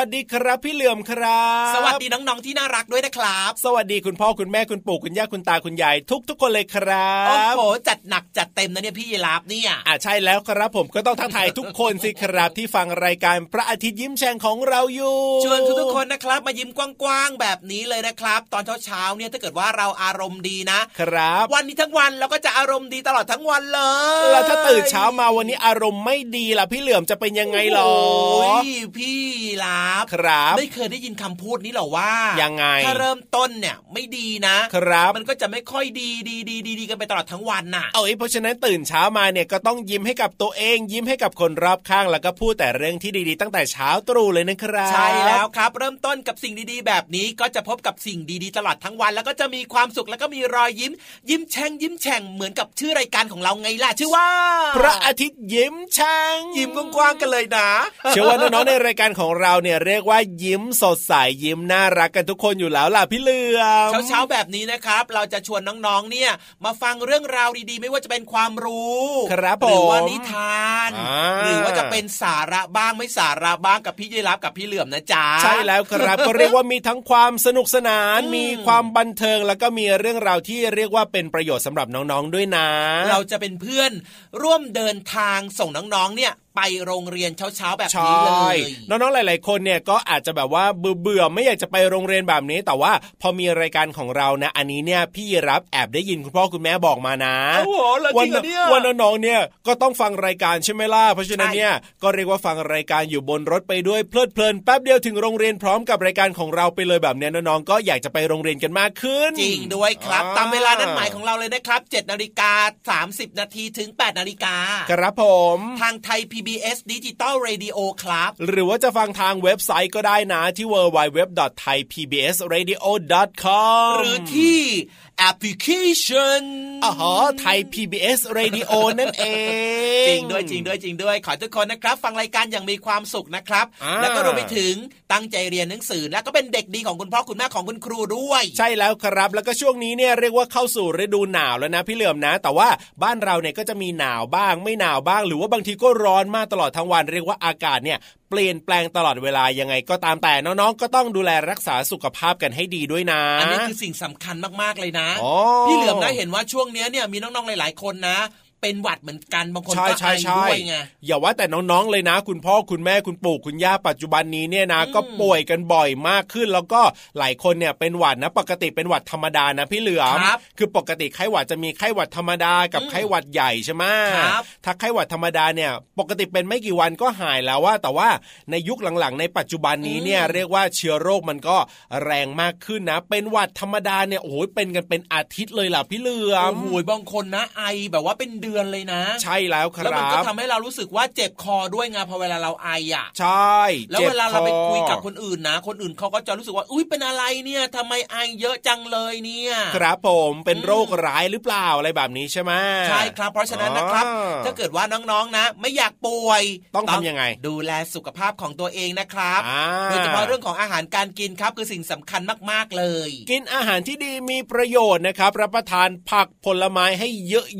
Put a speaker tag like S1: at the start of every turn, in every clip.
S1: วัสดีครับพี่เหลื่อมครับ
S2: สวัสดีน้องๆที่น่ารักด้วยนะครับ
S1: สวัสดีคุณพ่อคุณแม่คุณปู่คุณย่าคุณตาคุณยายทุกทุกๆคนเลยครับ
S2: โอ้โหจัดหนักจัดเต็มนะเนี่ยพี่ยีราฟเนี่ย
S1: อ่าใช่แล้วครับผมก็ต้องทักทายทุกคนสิครับที่ฟังรายการพระอาทิตย์ยิ้มแฉ่งของเราอยู่
S2: ชวนทุกๆคนนะครับมายิ้มกว้างๆแบบนี้เลยนะครับ ตอนเช้าๆเนี่ยถ้าเกิดว่าเราอารมณ์ดีนะ
S1: ครับ
S2: วันนี้ทั้งวันเราก็จะอารมณ์ดีตลอดทั้งวันเลย
S1: แล้วถ้าตื่นเช้ามาวันนี้อารมณ์ไม่ดีล่ะพี่เหลื่อมจะเป็นยังไงหรอ
S2: โอ้ยพี่ยีราฟ
S1: ครับ
S2: ไม่เคยได้ยินคำพูดนี้หรอว่า
S1: ยังไง
S2: ถ้าเริ่มต้นเนี่ยไม่ดีนะ
S1: ครับ
S2: มันก็จะไม่ค่อยดีดีดีดีดีกันไปตลอดทั้งวันน่ะ
S1: เอ้ยเพราะฉะนั้นตื่นเช้ามาเนี่ยก็ต้องยิ้มให้กับตัวเอง ยิ้มให้กับคนรอบข้างแล้วก็พูดแต่เรื่องที่ดีๆ ตั้งแต่เช้าตรู่เลยนะครับ
S2: ใช่แล้วครับ เริ่มต้นกับสิ่งดีๆ แบบนี้ก็จะพบกับสิ่งดีๆ ตลอดทั้งวัน แล้วก็จะมีความสุขแล้วก็มีรอยยิ้ม ยิ้มแฉ่งยิ้มแฉ่งเหมือนกับชื่อรายการของเราไงล่ะชื่อว่า
S1: พระอาทิตย์ยิ้มช่าง
S2: ยิ้มกว้างๆกันเลยนะ
S1: เชื่อว่าน้องๆในรายการของเราเนี่ยเรียกว่ายิ้มสดใสยิ้มน่ารักกันทุกคนอยู่แล้วล่ะพี่เหลือม
S2: เช้าๆแบบนี้นะครับ เราจะชวนน้องๆเนี่ย มาฟังเรื่องราวดีๆ ไม่ว่าจะเป็นความรู้
S1: ครับ
S2: หรือว่า
S1: ผม
S2: นิทาน
S1: อ่า
S2: หรือว่าจะเป็นสาระบ้างไม่สาระบ้างกับพี่ยีรับกับพี่เหลื่อมนะจ๊ะ
S1: ใช่แล้วครับก็เรียกว่ามีทั้งความสนุกสนาน
S2: อืม
S1: มีความบันเทิงแล้วก็มีเรื่องราวที่เรียกว่าเป็นประโยชน์สำหรับน้องๆด้วยนะ
S2: เราจะเป็นเพื่อนร่วมเดินทางส่งน้องๆเนี่ยไปโรงเรียนเช้าๆแบบ
S1: ใช่
S2: นี้เลย
S1: น้องๆหลาย ๆ คนเนี่ยก็อาจจะแบบว่าเบื่อเบื่อๆไม่อยากจะไปโรงเรียนแบบนี้ แต่ว่าพอมีรายการของเรานะ อันนี้เนี่ยพี่รับแอบได้ยินคุณพ่อคุณแม่บอกมานะ
S2: โอ้โหเหรอจ
S1: วั
S2: ริงเหรอเนี่ย
S1: วันน้องๆเนี่ยก็ต้องฟังรายการใช่ไหมล่ะเพราะฉะนั้น
S2: ใช่
S1: เนี่ยก็เรียกว่าฟังรายการอยู่บนรถไปด้วยเพลิดเพลินแป๊บเดียวถึงโรงเรียนพร้อมกับรายการของเราไปเลยแบบเนี้ยน้องๆก็อยากจะไปโรงเรียนกันมากขึ้น
S2: จริงด้วยครับ
S1: อ่า
S2: ตามเวลานัดหมายของเราเลยนะครับ7นาฬิกา30นาทีถึง8นาฬิกา
S1: ครับผม
S2: ทางไทย PBS ดิจิตอล Radio ครับ
S1: หรือว่าจะฟังทางเว็บไซต์ก็ได้นะที่ www.thaipbsradio.com
S2: หรือที่ แอปพลิเคชัน
S1: อ๋อไทย PBS Radio นั่นเอง
S2: จริงด้วยจริงด้วยจริงด้วย ขอให้ทุกคนนะครับ ฟังรายการอย่างมีความสุขนะครับ
S1: อ่า
S2: แล้วก็รวมไปถึงตั้งใจเรียนหนังสือ แล้วก็เป็นเด็กดีของคุณพ่อคุณแม่ของคุณครูด้วย
S1: ใช่แล้วครับ แล้วก็ช่วงนี้เนี่ยเรียกว่าเข้าสู่ฤดูหนาวแล้วนะพี่เหลื่อมนะ แต่ว่าบ้านเราเนี่ยก็จะมีหนาวบ้าง ไม่หนาวบ้าง หรือว่าบางทีก็ร้อนมากตลอดทั้งวัน เรียกว่าอากาศเนี่ย เปลี่ยนแปลงตลอดเวลายังไงก็ตามแต่น้องๆก็ต้องดูแลรักษาสุขภาพกันให้ดีด้วยนะ
S2: อันนี้คือสิ่งสำคัญมากๆเลยนะ
S1: อ๋อ
S2: พี่เหลือมนะเห็นว่าช่วงเนี้ยเนี่ยมีน้องๆหลาย ๆคนนะ เป็นหวัดเหมือนกันบางคน
S1: ใช่
S2: ก็
S1: ใช่
S2: ไอ
S1: ใช่
S2: ด้วยไง
S1: อย่าว่าแต่น้องๆเลยนะ คุณพ่อคุณแม่คุณปู่คุณย่าปัจจุบันนี้เนี่ยนะ
S2: อืม
S1: ก็ป่วยกันบ่อยมากขึ้น แล้วก็หลายคนเนี่ยเป็นหวัดนะปกติเป็นหวัดธรรมดานะพี่เหลือม
S2: ครับ
S1: คือปกติไข้หวัดจะมีไข้หวัดธรรมดากับ
S2: อืม
S1: ไข้หวัดใหญ่ใช่ไหม
S2: ครับ
S1: ถ้าไข้หวัดธรรมดาเนี่ย ปกติเป็นไม่กี่วันก็หายแล้วว่า แต่ว่าในยุคหลังๆ ในปัจจุบันนี้เนี่ย
S2: อืม
S1: เรียกว่าเชื้อโรคมันก็แรงมากขึ้นนะ เป็นหวัดธรรมดาเนี่ยโอ้โหเป็นกันเป็นอาทิตย์เลยล่ะพี่เหลือม
S2: โอ้โหบางคนนะไอแบบว่าเป็นเดือนเลยนะ
S1: ใช่แล้วค
S2: แล้วมัน
S1: รั
S2: ก็
S1: บ
S2: ทำให้เรารู้สึกว่าเจ็บคอด้วยไงพอเวลาเราไออะ
S1: ใช่
S2: แล้ว
S1: จ็บ
S2: เวลาเราไป
S1: อ
S2: คุยกับคนอื่นนะ คนอื่นเขาก็จะรู้สึกว่าอุ้ยเป็นอะไรเนี่ยทำไมไอเยอะจังเลยเนี่ย
S1: ครับผมเป็น
S2: อืม
S1: โรคร้ายหรือเปล่าอะไรแบบนี้ใช่ไหม
S2: ใช่ครับ เพราะฉะนั้นนะครับ
S1: อ๋อ
S2: ถ้าเกิดว่าน้องๆนะ ไม่อยากป่วย
S1: ต้องทำยังไง
S2: ดูแลสุขภาพของตัวเองนะครับ
S1: อ่า
S2: โดยเฉพาะเรื่องของอาหารการกินครับคือสิ่งสำคัญมากๆเลย
S1: กินอาหารที่ดีมีประโยชน์นะครับ รับประทานผักผลไม้ให้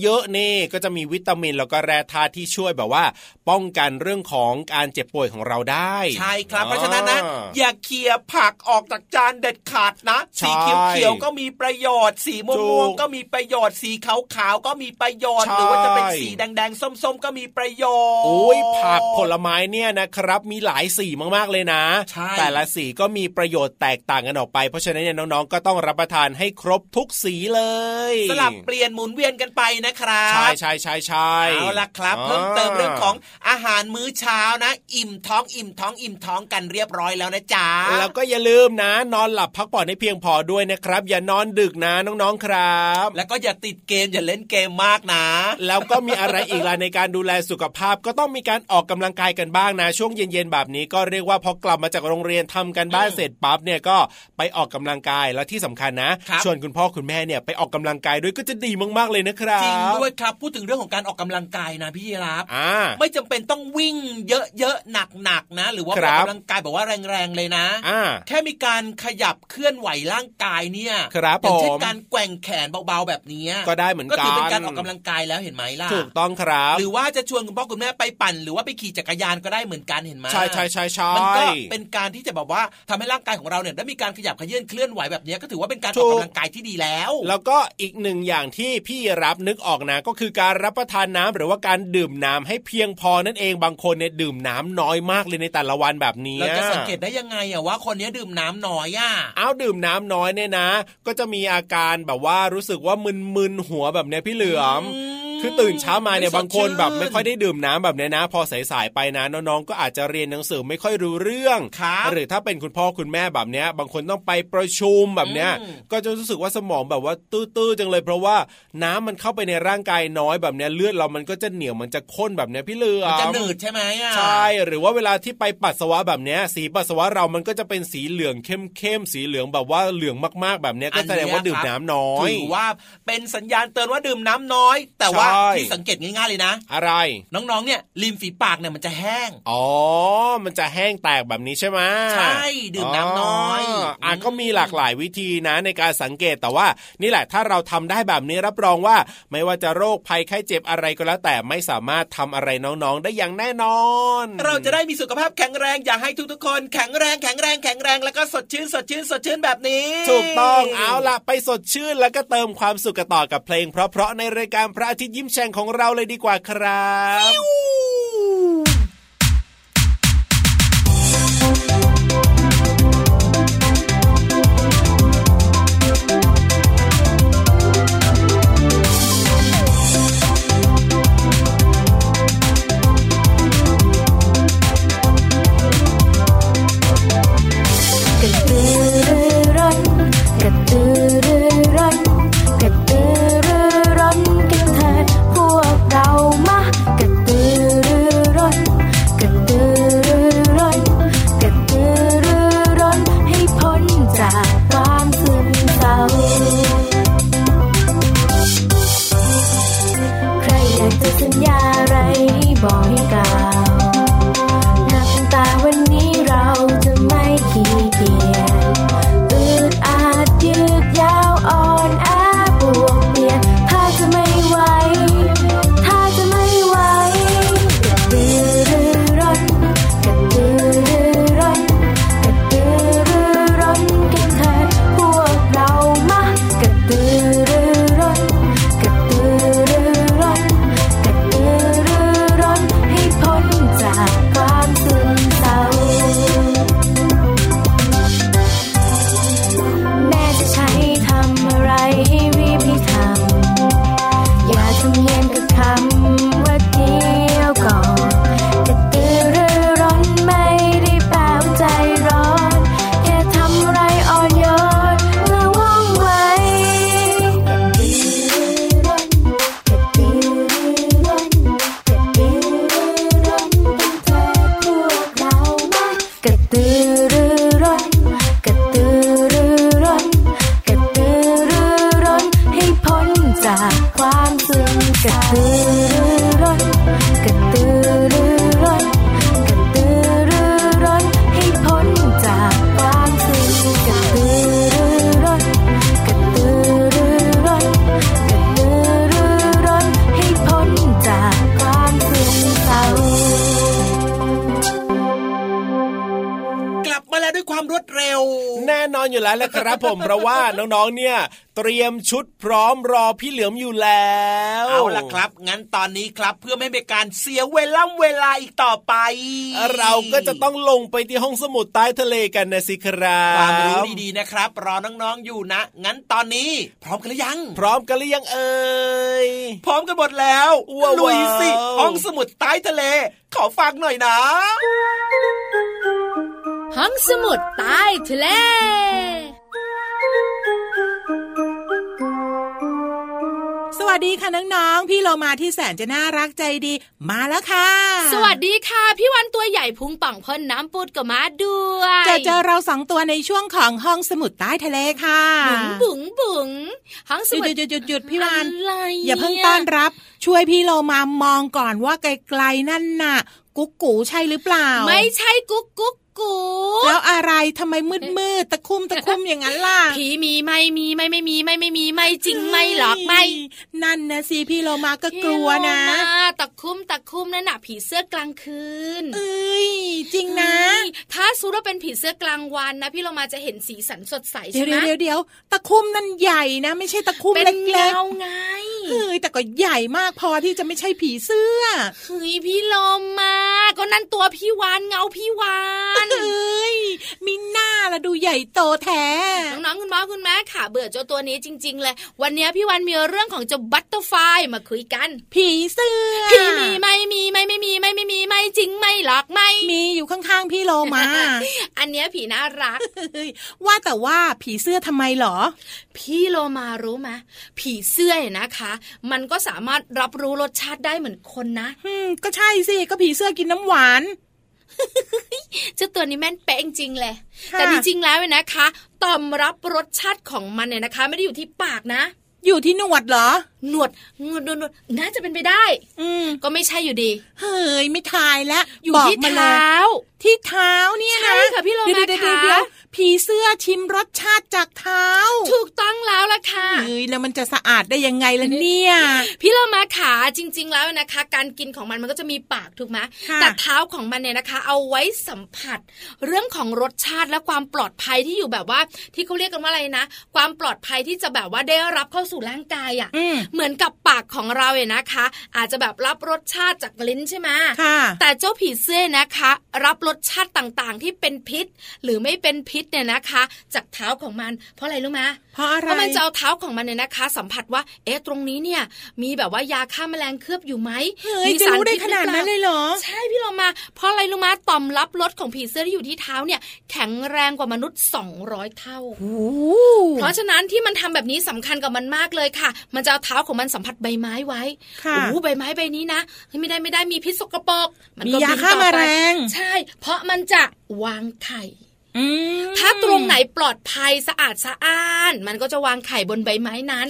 S1: เยอะๆนี่ก็จะมีวิตามินแล้วก็แร่ธาตุที่ช่วยแบบว่า ป้องกันเรื่องของการเจ็บป่วยของเราได้
S2: ใช่ครับเพราะฉะนั้นนะ
S1: อ่า
S2: อย่าเคี่ยผักออกจากจานเด็ดขาดนะ
S1: ใช่
S2: สีเขียวๆก็มีประโยชน์ สีม่
S1: ถู
S2: วง
S1: ก
S2: ๆก็มีประโยชน์ สีขาวๆก็มีประโยชน์
S1: ใช่
S2: หรือว่าจะเป็นสีแดงๆส้มๆ ก็มีประโยชน์
S1: โอ้ยผักผลไม้เนี่ยนะครับมีหลายสีมากๆเลยนะ
S2: ใช่
S1: แต่ละสีก็มีประโยชน์แตกต่างกันออกไป เพราะฉะนั้นเนี่ยน้องๆก็ต้องรับประทานให้ครบทุกสีเลย
S2: สลับเปลี่ยนหมุนเวียนกันไปนะครับ
S1: ใช่ใช่ใช่ใช่
S2: เอาละครับ เพิ่มเติมเรื่องของอาหารมื้อเช้านะ อิ่มท้องอิ่มท้องอิ่มท้องกันเรียบร้อยแล้วนะจ๊ะ
S1: แล้วก็อย่าลืมนะ นอนหลับพักผ่อนให้เพียงพอด้วยนะครับ อย่านอนดึกนะน้องๆครับ
S2: แล้วก็อย่าติดเกมอย่าเล่นเกมมากนะ
S1: แล้วก็มีอะไรอีกล่ะในการดูแลสุขภาพก็ต้องมีการออกกำลังกายกันบ้างนะ ช่วงเย็นๆแบบนี้ก็เรียกว่าพอกลับมาจากโรงเรียนทำกันบ้าน
S2: อืม
S1: เสร็จปั๊บเนี่ยก็ไปออกกำลังกายแล้วที่สำคัญนะ
S2: ครับ
S1: ชวนคุณพ่อคุณแม่เนี่ยไปออกกำลังกายด้วยก็จะดีมากๆเลยนะครับ
S2: จริงด้วยครับพูดถึงเรื่องของการออกกำลังกายนะพี่ยีรับ
S1: อ่า
S2: ไม่จำเป็นต้องวิ่งเยอะๆหนักๆนะ หรือว่า
S1: ค
S2: อ
S1: รั
S2: อบกกำลังกายแบบว่าแรงๆเลยนะ
S1: อ่า
S2: แค่มีการขยับเคลื่อนไหวร่างกายเนี่ย
S1: ครับ
S2: อย่างเช่น
S1: ผม
S2: การแกว่งแขนเบาๆแบบนี้
S1: ก็ได้เหมือน
S2: ก็
S1: กัน
S2: ถือเป็นการออกกำลังกายแล้วเห็นไหมล่ะ
S1: ถูกต้องครับ
S2: หรือว่าจะชวนคุณพ่อคุณแม่ไปปั่น หรือว่าไปขี่จักรยานก็ได้เหมือนกันเห็นไหม
S1: ใช่ใช่ใช่ใช่
S2: มันก็เป็นการที่จะแบบว่าทำให้ร่างกายของเราเนี่ยได้มีการขยับเขยื้อนเคลื่อนไหวแบบนี้ก็ถือว่าเป็นการอ
S1: ถู
S2: อก
S1: ก
S2: กำลังกายที่ดีแล้ว
S1: แล้วก็อีกหนึ่งอย่างที่พี่รับนึกออกนะก็คือการรับประทานน้ำหรือว่าการดื่มน้ำให้เพียงพอนั่นเองบางคนเนี่ยดื่มน้ำน้อยมากเลยในแต่ละวันแบบนี้
S2: เราจะสังเกตได้ยังไงอะว่าคนนี้ดื่มน้ำน้อยอะ
S1: เอาดื่มน้ำน้อยเนี่ยนะ ก็จะมีอาการแบบว่ารู้สึกว่ามึนๆหัวแบบเนี้ยพี่เหลือมคือตื่นเช้ามาเนี่ย
S2: ไม่สด
S1: บางคนแบบ
S2: ชื่น
S1: ไม่ค่อยได้ดื่มน้ำแบบเนี้ยนะ พอสายๆไปนะน้องๆก็อาจจะเรียนหนังสือไม่ค่อยรู้เรื่อง
S2: ครับ
S1: หรือถ้าเป็นคุณพ่อคุณแม่แบบเนี้ย บางคนต้องไปประชุมแบบเนี้ย
S2: อืม
S1: ก็จะรู้สึกว่าสมองแบบว่าตื้อๆจังเลย เพราะว่าน้ำมันเข้าไปในร่างกายน้อยแบบเนี้ยเลือดเรามันก็จะเหนียวมันจะข้นแบบเนี้ยพี่เหลือ
S2: มัน
S1: ม
S2: จะหนืดใช่ไหมอะ
S1: ใช่หรือว่าเวลาที่ไปปัสสาวะแบบเนี้ยสีปัสสาวะเรามันก็จะเป็นสีเหลืองเข้มๆสีเหลืองแบบว่าเหลืองมากๆแบบเนี้ยก็แสดงว่าดื่มน้ำน้อย
S2: ถือว่าเป็นสัญญาณเตือนว่าดื่มน้ำน้อย แต่ว่า
S1: ใช่
S2: ที่สังเกตง่ายๆเลยนะ
S1: อะไร
S2: น้องๆเนี่ยริมฝีปากเนี่ยมันจะแห้ง
S1: อ๋อมันจะแห้งแตกแบบนี้ใช่ไหม
S2: ใช่ดื่มน้ำน้อย
S1: อะก็มีหลากหลายวิธีนะในการสังเกตแต่ว่า นี่แหละถ้าเราทำได้แบบนี้รับรองว่าไม่ว่าจะโรคภัยไข้เจ็บอะไรก็แล้ว แต่ไม่สามารถทำอะไรน้องๆ ได้อย่างแน่นอน
S2: เราจะได้มีสุขภาพแข็งแรงอยากให้ทุกๆคนแข็งแรงแข็งแรงแข็งแรงแล้วก็สดชื่นสดชื่นสดชื่นแบบนี้
S1: ถูกต้องเอาล่ะไปสดชื่นแล้วก็เติมความสุขกันต่อกับเพลง เพราะๆในรายการพระอาทิตย์ยิ้มแฉ่งของเราเลยดีกว่าครับ
S2: you แล้ว
S1: แหละครับผมเพราะว่าน้องๆเนี่ยเตรียมชุดพร้อมรอพี่เหลือมอยู่แล้ว
S2: เอาล่ะครับ งั้นตอนนี้ครับเพื่อไม่ให้เป็นการเสียเวลาเวลาอีกต่อไป
S1: เราก็จะต้องลงไปที่ห้องสมุดใต้ทะเลกันนะสิครับ
S2: ความรู้ดีๆนะครับ รอน้องๆอยู่นะ งั้นตอนนี้ พร้อมกันหรือยัง
S1: พร้อมกันหรือยังเอ่ย
S2: พร้อมกันหมดแล้ว
S1: ว้าว
S2: ลุยสิ
S1: ว้าว
S2: ห้องสมุดใต้ทะเล ขอฟังหน่อยนะ
S3: ห้องสมุดใต้ทะเล
S4: วัสดีค่ะน้องๆ พี่เรามาที่แสนจะน่ารักใจดี มาแล้วค่ะ
S3: สวัสดีค่ะ พี่วันตัวใหญ่พุงป่องพ่นน้ำปูดกับมาด้วย
S4: เจะเจอเราสองตัวในช่วงของห้องสมุดใต้ทะเลค่ะ
S3: บุ๋งบุ๋งบุ๋งห้องส
S4: หยุ
S3: มุ
S4: ด
S3: ด
S4: หยุดหยุดหยุดพี่วัน
S3: อะไร
S4: อย่าเพิ่งต้อนรับ ช่วยพี่โลมามองก่อนว่าไกลๆนั่นน่ะ กุ๊กกูใช่หรือเปล่า
S3: ไม่ใช่กุ๊กกุ๊ก กู
S4: แล้วอะไรทำไมมืดมืดๆตะคุ่มตะคุ่มอย่างนั้นล่ะ
S3: ผีมีไม่มีไม่ไม่มีไม่ไม่มีไม่จริงไม่หรอกไม่
S4: นั่นนะสิพี่โลมาก็กลัวนะ
S3: พี่โลมาตะคุ่มตะคุ่มนั่นน่ะผีเสื้อกลางคืน
S4: เอ้ยจริงนะ
S3: เฮ้ยถ้าซูว่าเป็นผีเสื้อกลางวันนะ พี่เรามาจะเห็นสีสันสดใส
S4: เดี๋ย
S3: ใช่
S4: ว
S3: ไหม
S4: เดี๋ยวเดี๋ยวตะคุ่มนั่นใหญ่นะ ไม่ใช่ตะคุ่ม
S3: เป็น
S4: เล็
S3: เงากไง
S4: ๆเฮ้ยแต่ก็ใหญ่มากพอที่จะไม่ใช่ผีเสื้อ
S3: เฮ้ยพี่ลมมา ก็นั่นตัวพี่วานเงาพี่วาน
S4: เอ้ยมีหน้าละดูใหญ่โตแท้
S3: น้องๆคุณพ่อคุณแม่ค่ะ เบื่อเจ้าตัวนี้จริง ๆ เลย วันนี้พี่วันมีเรื่องของเจ้าบัตเตอร์ไฟมาคุยกัน
S4: ผีเสื้อ
S3: พี่มีไม่มีไม่ไม่มีไม่ไม่มีไม่จริงไม่หรอกไม่
S4: มีอยู่ข้างๆพี่โลมา
S3: อันเนี้ยผีน่ารัก
S4: เฮ้ยว่าแต่ว่าผีเสื้อทำไมเหรอ
S3: พี่โลมารู้ไหมผีเสื้อเนี่ยนะคะ มันก็สามารถรับรู้รสชาติได้เหมือนคนนะ
S4: อืมก็ใช่สิก็ผีเสื้อกินน้ำหวาน
S3: เจ้าตัวนี้แม่นเป๊ะจริงๆเลย
S4: ค่ะ
S3: แต่จริงๆแล้วเนี่ยนะคะต่อมรับรสชาติของมันเนี่ยนะคะ ไม่ได้อยู่ที่ปากนะ
S4: อยู่ที่หนวดเหรอ
S3: หนวดหนวดหนวดหนวดน่าจะเป็นไปได้
S4: อืม
S3: ก็ไม่ใช่อยู่ดี
S4: เฮ้ย ไม่ทายแล้ว
S3: อยู่
S4: บอก
S3: ที่
S4: มาเลย
S3: เท้า
S4: ที่เท้าเนี่ยนะ
S3: ใช่ค่ะพี่โลมา
S4: เดี๋ยวเดี๋ยว
S3: ค่ะ
S4: เดี๋ยว ผีเสื้อชิมรสชาติจากเท้า
S3: ถูกต้องแล้วล่ะค่ะ
S4: เฮ้ยแล้วมันจะสะอาดได้ยังไงล่ะเนี่ย
S3: พี่เรามาขาจริง ๆ แล้วนะคะ การกินของมันมันก็จะมีปากถูกไหม
S4: ค่ะ
S3: แต่เท้าของมันเนี่ยนะคะ เอาไว้สัมผัส เรื่องของรสชาติและความปลอดภัยที่อยู่แบบว่า ที่เขาเรียกกันว่าอะไรนะ ความปลอดภัยที่จะแบบว่าได้รับเข้าสู่ร่างกายอะ
S4: อืม
S3: เหมือนกับปากของเราเนี่ยนะคะ อาจจะแบบรับรสชาติจากลิ้นใช่ไหม
S4: ค่ะ
S3: แต่เจ้าผีเสื้อนะคะ รับรสชาติต่างๆ ที่เป็นพิษ หรือไม่เป็นพิษเนี่ยนะคะ จากเท้าของมัน เพราะอะไรรู้ไหม
S4: เพราะอะไร
S3: เพราะมันจะเอาเท้าของมันเนี่ยนะคะ สัมผัสว่าเอ๊ะตรงนี้เนี่ยมีแบบว่ายาฆ่าแมลงเคลือบอยู่ไหม
S4: เฮ้ย
S3: มี
S4: จะ
S3: สาร
S4: รู้ได้
S3: พิษ
S4: ขนาด
S3: หรือป
S4: นั้นเลยเหรอ
S3: ใช่พี่เรามา เพราะอะไรรู้มาต่อมรับรสของผีเสื้อที่อยู่ที่เท้าเนี่ยแข็งแรงกว่ามนุษย์ 200 เท่า
S4: โอ้
S3: เพราะฉะนั้นที่มันทำแบบนี้สำคัญกับมันมากเลยค่ะ มันจะเอาเท้าของมันสัมผัสใบไม้ไว้
S4: ค่ะ
S3: โอ้โหใบไม้ใบนี้นะเฮ้ยไม่ได้ไม่ได้มีพิษสกปรกน
S4: มี
S3: ก็
S4: ยา
S3: บิน
S4: ฆ่า
S3: ต่อ
S4: แม
S3: ไป
S4: ลง
S3: ใช่ เพราะมันจะวางไข่
S4: อืม
S3: ถ้าตรงไหนปลอดภัยสะอาดสะอ้าน มันก็จะวางไข่บนใบไม้นั้น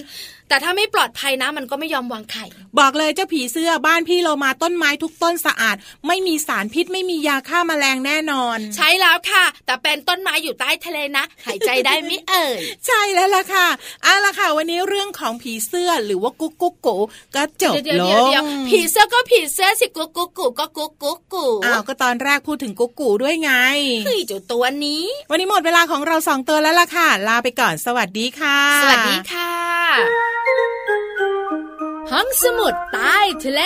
S3: แต่ถ้าไม่ปลอดภัยนะมันก็ไม่ยอมวางไข่
S4: บอกเลยเจ้าผีเสื้อบ้านพี่โลมาต้นไม้ทุกต้นสะอาด ไม่มีสารพิษไม่มียาฆ่าแมลงแน่นอน
S3: ใช่แล้วค่ะ แต่เป็นต้นไม้อยู่ใต้ทะเลนะหายใจได้ไหม่เอ่ย
S4: ใช่แล้วล่ะค่ะเอาล่ะค่ะ วันนี้เรื่องของผีเสื้อหรือว่ากุ๊กกุ๊กกูก็จบ
S3: เดี๋ยว
S4: ล
S3: เดี๋ยว
S4: ง
S3: เดี๋ยวผีเสื้อก็ผีเสื้อสิกุ๊กกุ๊กกูก็กุ๊กกุ๊กกู
S4: อ้าวก็ตอนแรกพูดถึงกุ๊กกูด้วยไง
S3: เฮ้ยเจ้าตัวนี้
S4: วันนี้หมดเวลาของเราสองตัวแล้วล่ะค่ะ ลาไปก่อนสวัสดีค่ะ
S3: สวัสดีค่ะห้องสมุดใต้ทะเล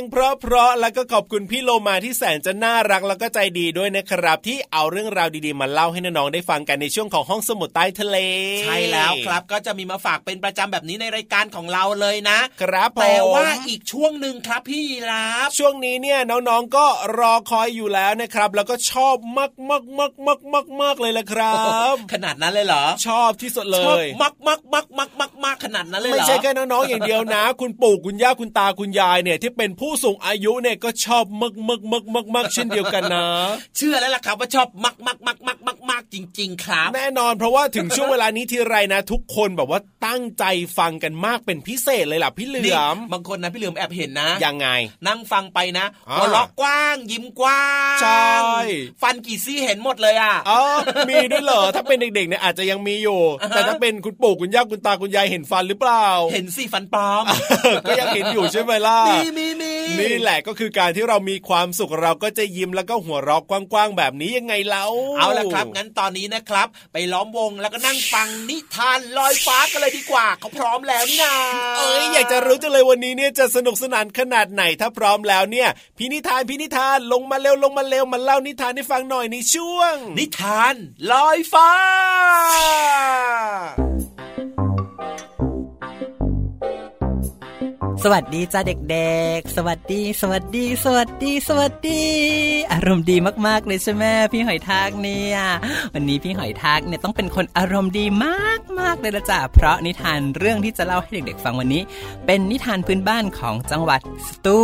S1: งเพราะๆแล้วก็ขอบคุณพี่โลมาที่แสนจะน่ารักแล้วก็ใจดีด้วยนะครับ ที่เอาเรื่องราวดีๆมาเล่าให้น้องๆได้ฟังกันในช่วงของห้องสมุดใต้ทะเล
S2: ใช่แล้วครับก็จะมีมาฝากเป็นประจำแบบนี้ในรายการของเราเลยนะ ครับ
S1: ผม
S2: แต่ว่าอีกช่วงหนึ่งครับพี่รับ
S1: ช่วงนี้เนี่ยน้องๆก็รอคอยอยู่แล้วนะครับ แล้วก็ชอบมากมากมากมากมากมากเลยละครับ
S2: ขนาดนั้นเลยเหรอ
S1: ชอบที่สุดเล
S2: ชอบ
S1: ย
S2: มักมักมักมักมักมักขนาดนั้นเลยเหรอ
S1: ไม่ใช่แค่น้องๆอย่างเดียวนะ คุณปู่คุณย่าคุณตาคุณยายเนี่ยที่เป็นผู้สูงอายุเนี่ยก็ชอบมากมากมากมากมากเช่นเดียวกันนะ
S2: เชื่อแล้วล่ะครับว่าชอบมักมักมักมักมักมักจริง ๆ ครับ
S1: แน่นอนเพราะว่าถึงช่วงเวลานี้ทีไรนะ ทุกคนแบบว่าตั้งใจฟังกันมากเป็นพิเศษเลยล่ะพี่เหลื
S2: นี่
S1: อม
S2: บางคนนะพี่เหลือมแอบเห็นนะ
S1: ยังไง
S2: นั่งฟังไปนะ
S1: อ่า
S2: หัวเราะกว้าง ยิ้มกว้าง
S1: ใช่
S2: ฟันกี่ซี่เห็นหมดเลยอะ
S1: อ๋อมีด้วยเหรอถ้าเป็นเด็กๆเนี่ยอาจจะยังมีอยู่
S2: อ่าฮะ
S1: แต่ถ้าเป็นคุณปู่คุณย่าคุณตาคุณยายเห็นฟันหรือเปล่า
S2: เห็นสิฟันปลอม
S1: ก็ยังเห็นอยู่ใช่ไหมล่ะ
S2: มีมีมี
S1: นี่แหละก็คือการที่เรามีความสุขเราก็จะยิ้มแล้วก็หัวเราะกว้างๆแบบนี้ยังไงเล่า
S2: เอาละครับ งั้นตอนนี้นะครับ ไปล้อมวงแล้วก็นั่งฟังนิทานลอยฟ้ากันเลยดีกว่าเขาพร้อมแล้วนี่นา
S1: เอ้ยอยากจะรู้จังเลยวันนี้เนี่ยจะสนุกสนานขนาดไหนถ้าพร้อมแล้วเนี่ยพี่นิทานพี่นิทานลงมาเร็วลงมาเร็วมาเล่านิทานให้ฟังหน่อยในช่วง
S2: นิทานลอยฟ้า
S5: สวัสดีจ้าเด็กๆ สวัสดี สวัสดี สวัสดี สวัสดี อารมณ์ดีมากๆเลยใช่ไหมพี่หอยทากเนี่ยวันนี้พี่หอยทากเนี่ยต้องเป็นคนอารมณ์ดีมากๆเลยละจ้ะเพราะนิทานเรื่องที่จะเล่าให้เด็กๆ ฟังวันนี้ เป็นนิทานพื้นบ้านของจังหวัดสตู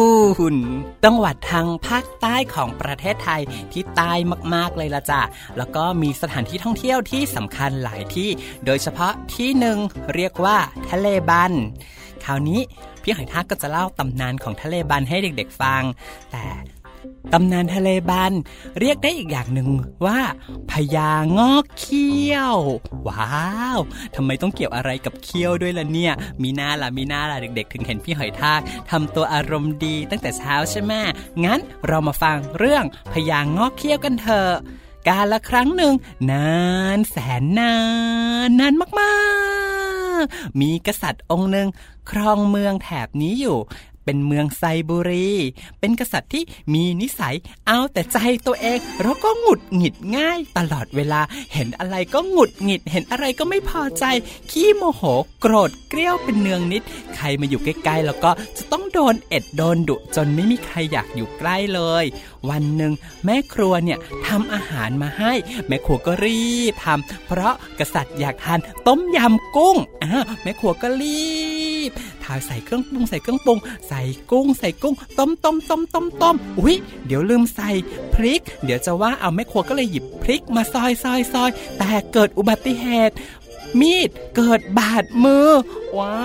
S5: ลจังหวัดทางภาคใต้ของประเทศไทยที่ใต้มากๆเลยละจ้ะแล้วก็มีสถานที่ท่องเที่ยวที่สำคัญหลายที่ โดยเฉพาะที่หนึ่งเรียกว่าทะเลบันคราวนี้ พี่หอยทากก็จะเล่าตำนานของทะเลบันให้เด็กๆฟัง แต่ตำนานทะเลบันเรียกได้อีกอย่างหนึ่งว่าพญางอกเขี้ยว ว้าวทำไมต้องเกี่ยวอะไรกับเขี้ยวด้วยล่ะเนี่ย มีหน้าล่ะมีหน้าล่ะเด็ก ๆ ถึงเห็นพี่หอยทากทำตัวอารมณ์ดีตั้งแต่เช้าใช่ไหมงั้นเรามาฟังเรื่องพญางอกเขี้ยวกันเถอะการละครั้งหนึ่งนานแสนนาน นานมากๆ มีกษัตริย์องค์หนึ่งครองเมืองแถบนี้อยู่ เป็นเมืองไซบุรี เป็นกษัตริย์ที่มีนิสัยเอาแต่ใจตัวเอง แล้วก็หงุดหงิดง่าย ตลอดเวลาเห็นอะไรก็หงุดหงิด เห็นอะไรก็ไม่พอใจ ขี้โมโห โกรธเกรี้ยวเป็นเนืองนิด ใครมาอยู่ใกล้ๆแล้วก็จะต้องโดนเอ็ดโดนดุจนไม่มีใครอยากอยู่ใกล้เลย วันหนึ่งแม่ครัวเนี่ยทำอาหารมาให้ แม่ครัวก็รีบทำเพราะกษัตริย์อยากทานต้มยำกุ้งอ้าวแม่ครัวก็รีบทาใส่เครื่องปรุงใส่เครื่องปรุง ใส่กุ้งใส่กุ้ง ต้มต้มต้มต้มต้มอุ้ยเดี๋ยวลืมใส่พริก เดี๋ยวจะว่าเอาแม่ครัวก็เลยหยิบพริกมาซอยซอยซอยแต่เกิดอุบัติเหตุ มีดเกิดบาดมือ ว้า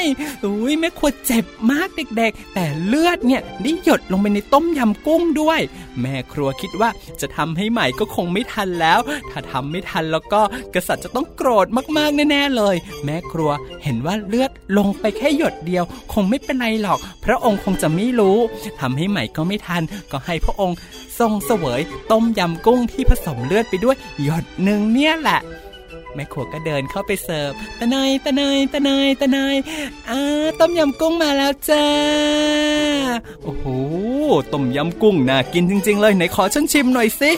S5: ยอุ้ยแม่ครัวเจ็บมากเด็กๆ แต่เลือดเนี่ยได้หยดลงไปในต้มยำกุ้งด้วย แม่ครัวคิดว่าจะทำให้ใหม่ก็คงไม่ทันแล้ว ถ้าทำไม่ทันแล้วก็กษัตริย์จะต้องโกรธมากๆแน่ๆเลย แม่ครัวเห็นว่าเลือดลงไปแค่หยดเดียว คงไม่เป็นไรหรอก พระองค์คงจะไม่รู้ทำให้ใหม่ก็ไม่ทัน ก็ให้พระองค์ทรงเสวยต้มยำกุ้งที่ผสมเลือดไปด้วยหยดหนึ่งเนี่ยแหละ แม่ครัวก็เดินเข้าไปเสิร์ฟตะเนยตะเนยตะเนยตะเนยอ่าต้มยำกุ้งมาแล้วจ้าโอ้โหต้มยำกุ้งน่ากินจริง ๆ เลยไหนขอฉันชิมหน่อยสิ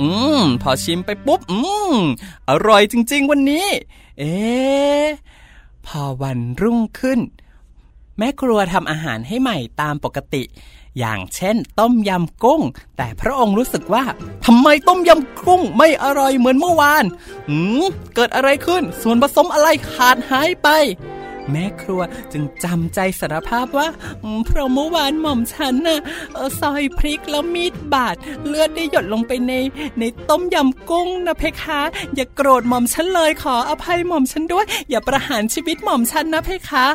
S5: อืมพอชิมไปปุ๊บ อืมอร่อยจริง ๆ วันนี้ เอ๊ะพอวันรุ่งขึ้น แม่ครัวทำอาหารให้ใหม่ตามปกติ อย่างเช่น ต้มยำกุ้ง แต่พระองค์รู้สึกว่าทำไมต้มยำกุ้งไม่อร่อยเหมือนเมื่อวานอืมเกิดอะไรขึ้น ส่วนผสมอะไรขาดหายไป แม่ครัวจึงจำใจสารภาพว่าเพราะเมื่อวานหม่อมฉันน่ะซอยพริกแล้วมีดบาดเลือดได้หยดลงไปใน ในต้มยำกุ้งนะเพคะ อย่าโกรธหม่อมฉันเลยขออภัยหม่อมฉันด้วย อย่าประหารชีวิตหม่อมฉันนะเพคะ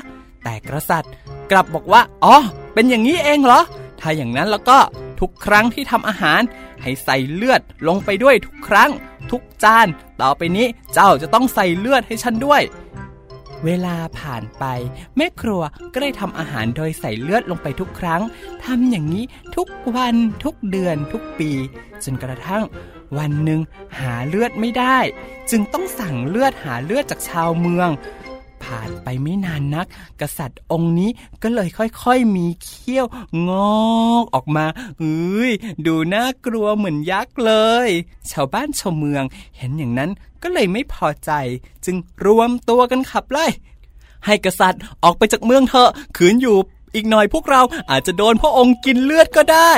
S5: แต่กษัตริย์กลับบอกว่า อ๋อ เป็นอย่างนี้เองเหรอ ถ้าอย่างนั้นแล้วก็ทุกครั้งที่ทำอาหาร ให้ใส่เลือดลงไปด้วยทุกครั้ง ทุกจาน ต่อไปนี้เจ้าจะต้องใส่เลือดให้ฉันด้วย เวลาผ่านไป แม่ครัวก็ได้ทำอาหารโดยใส่เลือดลงไปทุกครั้งทำอย่างนี้ทุกวันทุกเดือนทุกปี จนกระทั่งวันหนึ่งหาเลือดไม่ได้ จึงต้องสั่งเลือดหาเลือดจากชาวเมือง ผ่านไปไม่นานนัก กษัตริย์องค์นี้ก็เลยค่อยๆมีเขี้ยวงอกออกมาเอ้ยดูน่ากลัวเหมือนยักษ์เลย ชาวบ้านชาวเมือง เห็นอย่างนั้นก็เลยไม่พอใจ จึงรวมตัวกันขับไล่ ให้กษัตริย์ออกไปจากเมืองเถอะขืนอยู่อีกหน่อยพวกเราอาจจะโดนพระองค์กินเลือดก็ได้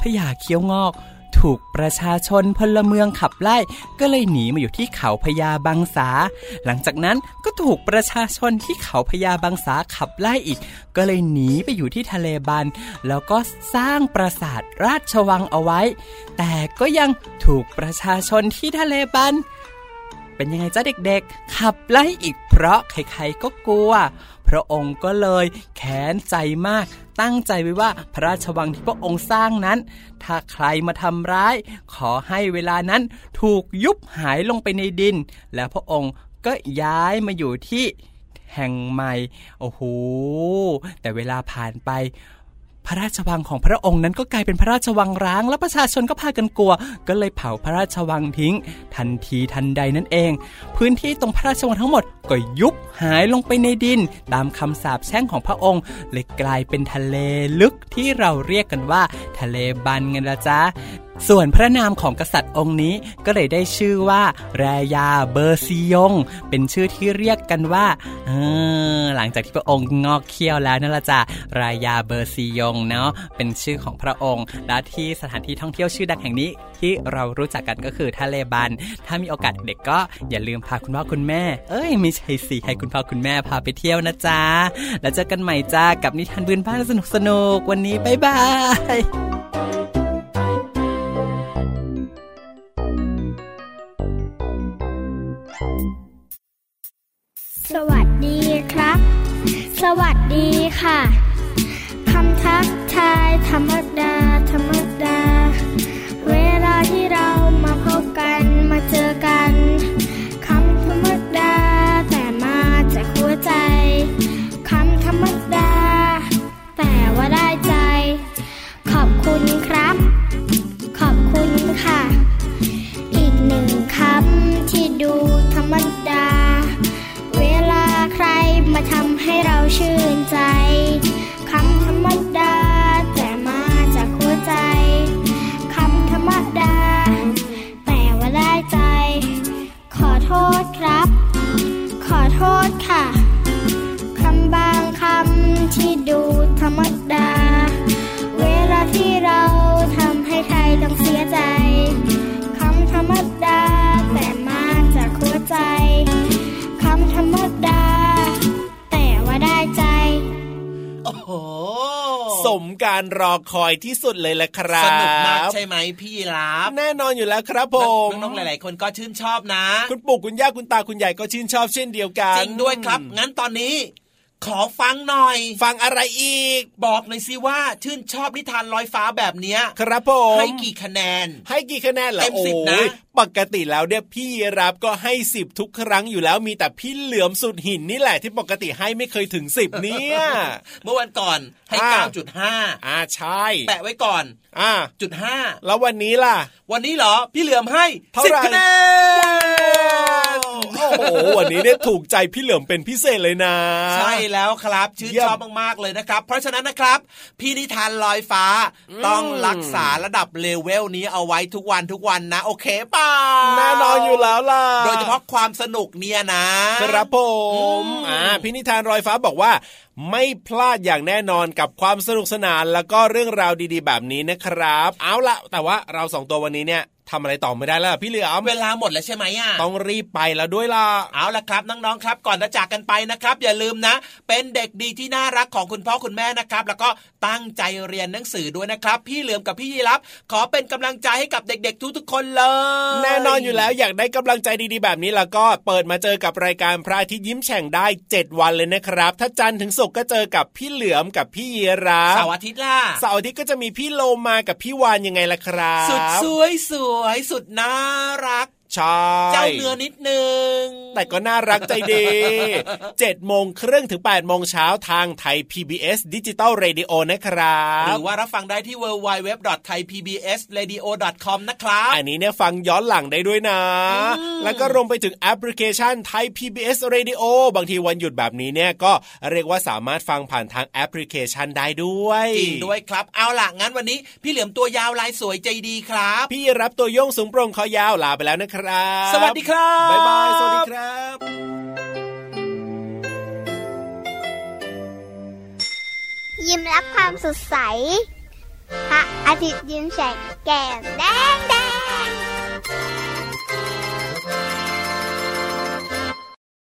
S5: พญาเขี้ยวงอก ถูกประชาชนพลเมืองขับไล่ ก็เลยหนีมาอยู่ที่เขาพญาบังสา หลังจากนั้นก็ถูกประชาชนที่เขาพญาบังสาขับไล่อีก ก็เลยหนีไปอยู่ที่ทะเลบัน แล้วก็สร้างปราสาทราชวังเอาไว้ แต่ก็ยังถูกประชาชนที่ทะเลบัน เป็นยังไงจ้าเด็กๆ ขับไล่อีกเพราะใครๆก็กลัว พระองค์ก็เลยแค้นใจมาก ตั้งใจไว้ว่าพระราชวังที่พระองค์สร้างนั้น ถ้าใครมาทำร้าย ขอให้เวลานั้นถูกยุบหายลงไปในดิน แล้วพระองค์ก็ย้ายมาอยู่ที่แห่งใหม่ โอ้โห แต่เวลาผ่านไป พระราชวังของพระองค์นั้นก็กลายเป็นพระราชวังร้าง และประชาชนก็พากันกลัว ก็เลยเผาพระราชวังทิ้ง ทันทีทันใดนั่นเอง พื้นที่ตรงพระราชวังทั้งหมดก็ยุบหายลงไปในดิน ตามคำสาปแช่งของพระองค์ เลยกลายเป็นทะเลลึกที่เราเรียกกันว่า ทะเลบันไงละจ๊ะ ส่วนพระนามของกษัตริย์องค์นี้ก็เลยได้ชื่อว่าแรยาเบอร์ซิยง เป็นชื่อที่เรียกกันว่าเออหลังจากที่พระองค์งอกเขี้ยวแล้วนั่นละจ้ะรายาเบอร์ซิยงเนาะเป็นชื่อของพระองค์ และที่สถานที่ท่องเที่ยวชื่อดังแห่งนี้ที่เรารู้จักกันก็คือทะเลบัน ถ้ามีโอกาสเด็กก็อย่าลืมพาคุณพ่อคุณแม่ เอ้ยไม่ใช่สิให้คุณพ่อคุณแม่พาไปเที่ยวนะจ๊ะ แล้วเจอกันใหม่จ้ากับนิทานบืนบ้านสนุกสนุกวันนี้บ๊ายบาย
S6: สวัสดีครับ สวัสดีค่ะ คำทักทายธรรมดา ธรรมดา การรอคอ
S1: ยที่สุดเลยแหละครับ
S2: สนุกมากใช่ไหมพี่ยีราฟ
S1: แน่นอนอยู่แล้วครับผม
S2: น้องๆหลาย ๆ คนก็ชื่นชอบนะ
S1: คุณปู่คุณย่าคุณตาคุณยายก็ชื่นชอบเช่นเดียวกัน
S2: จริงด้วยครับ งั้นตอนนี้ ขอฟังหน่อย
S1: ฟังอะไรอีก
S2: บอกหน่อยสิว่าชื่นชอบนิทานลอยฟ้าแบบเนี้ย
S1: ครับผม
S2: ให้กี่คะแนน
S1: ให้กี่คะแนนเหรอ
S2: เต็มสิบนะ
S1: โอ้ยปกติแล้วเนี่ยพี่รับก็ให้สิบทุกครั้งอยู่แล้วมีแต่พี่เหลือมสุดหินนี่แหละที่ปกติให้ไม่เคยถึงสิบเนี่ย
S2: เมื่อวันก่อนให้
S1: อ่า
S2: 9.5
S1: อ่าใช่
S2: แปะไว้ก่อน
S1: อ่า
S2: จุดห้า
S1: แล้ววันนี้ล่ะ
S2: วันนี้เหรอ พี่เหลือมให้
S1: เท่า
S2: สิบ
S1: ไหร่
S2: คะแนน
S1: โอ้โหวันนี้เนี่ยถูกใจพี่เหลือมเป็นพิเศษเลยนะ
S2: ใช่แล้วครับชื่น
S1: เยี่ยม
S2: ชอบมากๆเลยนะครับ เพราะฉะนั้นนะครับ พี่นิทานลอยฟ้าต้องรักษาระดับเลเวลนี้เอาไว้ทุกวันทุกวันนะ โอเคเปล่า
S1: แน่นอนอยู่แล้วล่ะ
S2: โดยเฉพาะความสนุกเนี่ยนะ
S1: ครับผมอ่าพินิธานรอยฟ้าบอกว่าไม่พลาดอย่างแน่นอนกับความสนุกสนานแล้วก็เรื่องราวดีๆ แบบนี้นะครับ เอาละแต่ว่าเราสองตัววันนี้เนี่ย ทำอะไรต่อไม่ได้แล้วล่ะพี่เหลือม
S2: เวลาหมดแล้วใช่ไหมอะ
S1: ต้องรีบไปแล้วด้วยล่ะ
S2: เอาละครับน้องๆครับ ก่อนจะจากกันไปนะครับ อย่าลืมนะ เป็นเด็กดีที่น่ารักของคุณพ่อคุณแม่นะครับ แล้วก็ตั้งใจเรียนหนังสือด้วยนะครับ พี่เหลือมกับพี่ยีรับขอเป็นกำลังใจให้กับเด็กๆ ทุกๆคนเลย
S1: แน่นอนอยู่แล้วอยากได้กำลังใจดีๆแบบนี้แล้วก็เปิดมาเจอกับรายการพระอาทิตย์ยิ้มแฉ่งได้ 7 วันเลยนะครับ ถ้าจันทร์ถึงศุกร์ก็เจอกับพี่เหลือมกับพี่ยีราฟ
S2: เสาร์อาทิตย์ล่ะ
S1: เสาร์อาทิตย์ก็จะมีพี่โลมากับพี่วาฬยังไงล่ะครับ
S2: สุดสวยสวยสุดน่ารัก
S1: ใช่
S2: เจ้าเนื้อนิดนึง
S1: แต่ก็น่ารักใจดี7โมงครึ่งถึง8โมงเช้าทางไทย PBS ดิจิตอลเรดิโอนะครับ
S2: หรือว่ารับฟังได้ที่ www.thaipbsradio.com นะครับ
S1: อันนี้เนี่ยฟังย้อนหลังได้ด้วยนะ แล้วก็รวมไปถึงแอปพลิเคชันไทย PBS Radio บางทีวันหยุดแบบนี้เนี่ยก็เรียกว่าสามารถฟังผ่านทางแอปพลิเคชันได้ด้วย
S2: จริงด้วยครับเอาล่ะงั้นวันนี้ พี่เหลือมตัวยาวลายสวยใจดีครับ
S1: พี่รับตัวโยงสูงโปร่งคอยาวลาไปแล้วนะครับครับ
S2: สวัสดีครับ
S1: บ๊ายบายสวัสดีครับ
S6: ยิ้มรับความสดใสพระอาทิตย์ยิ้มแฉกแก้มแดงแดง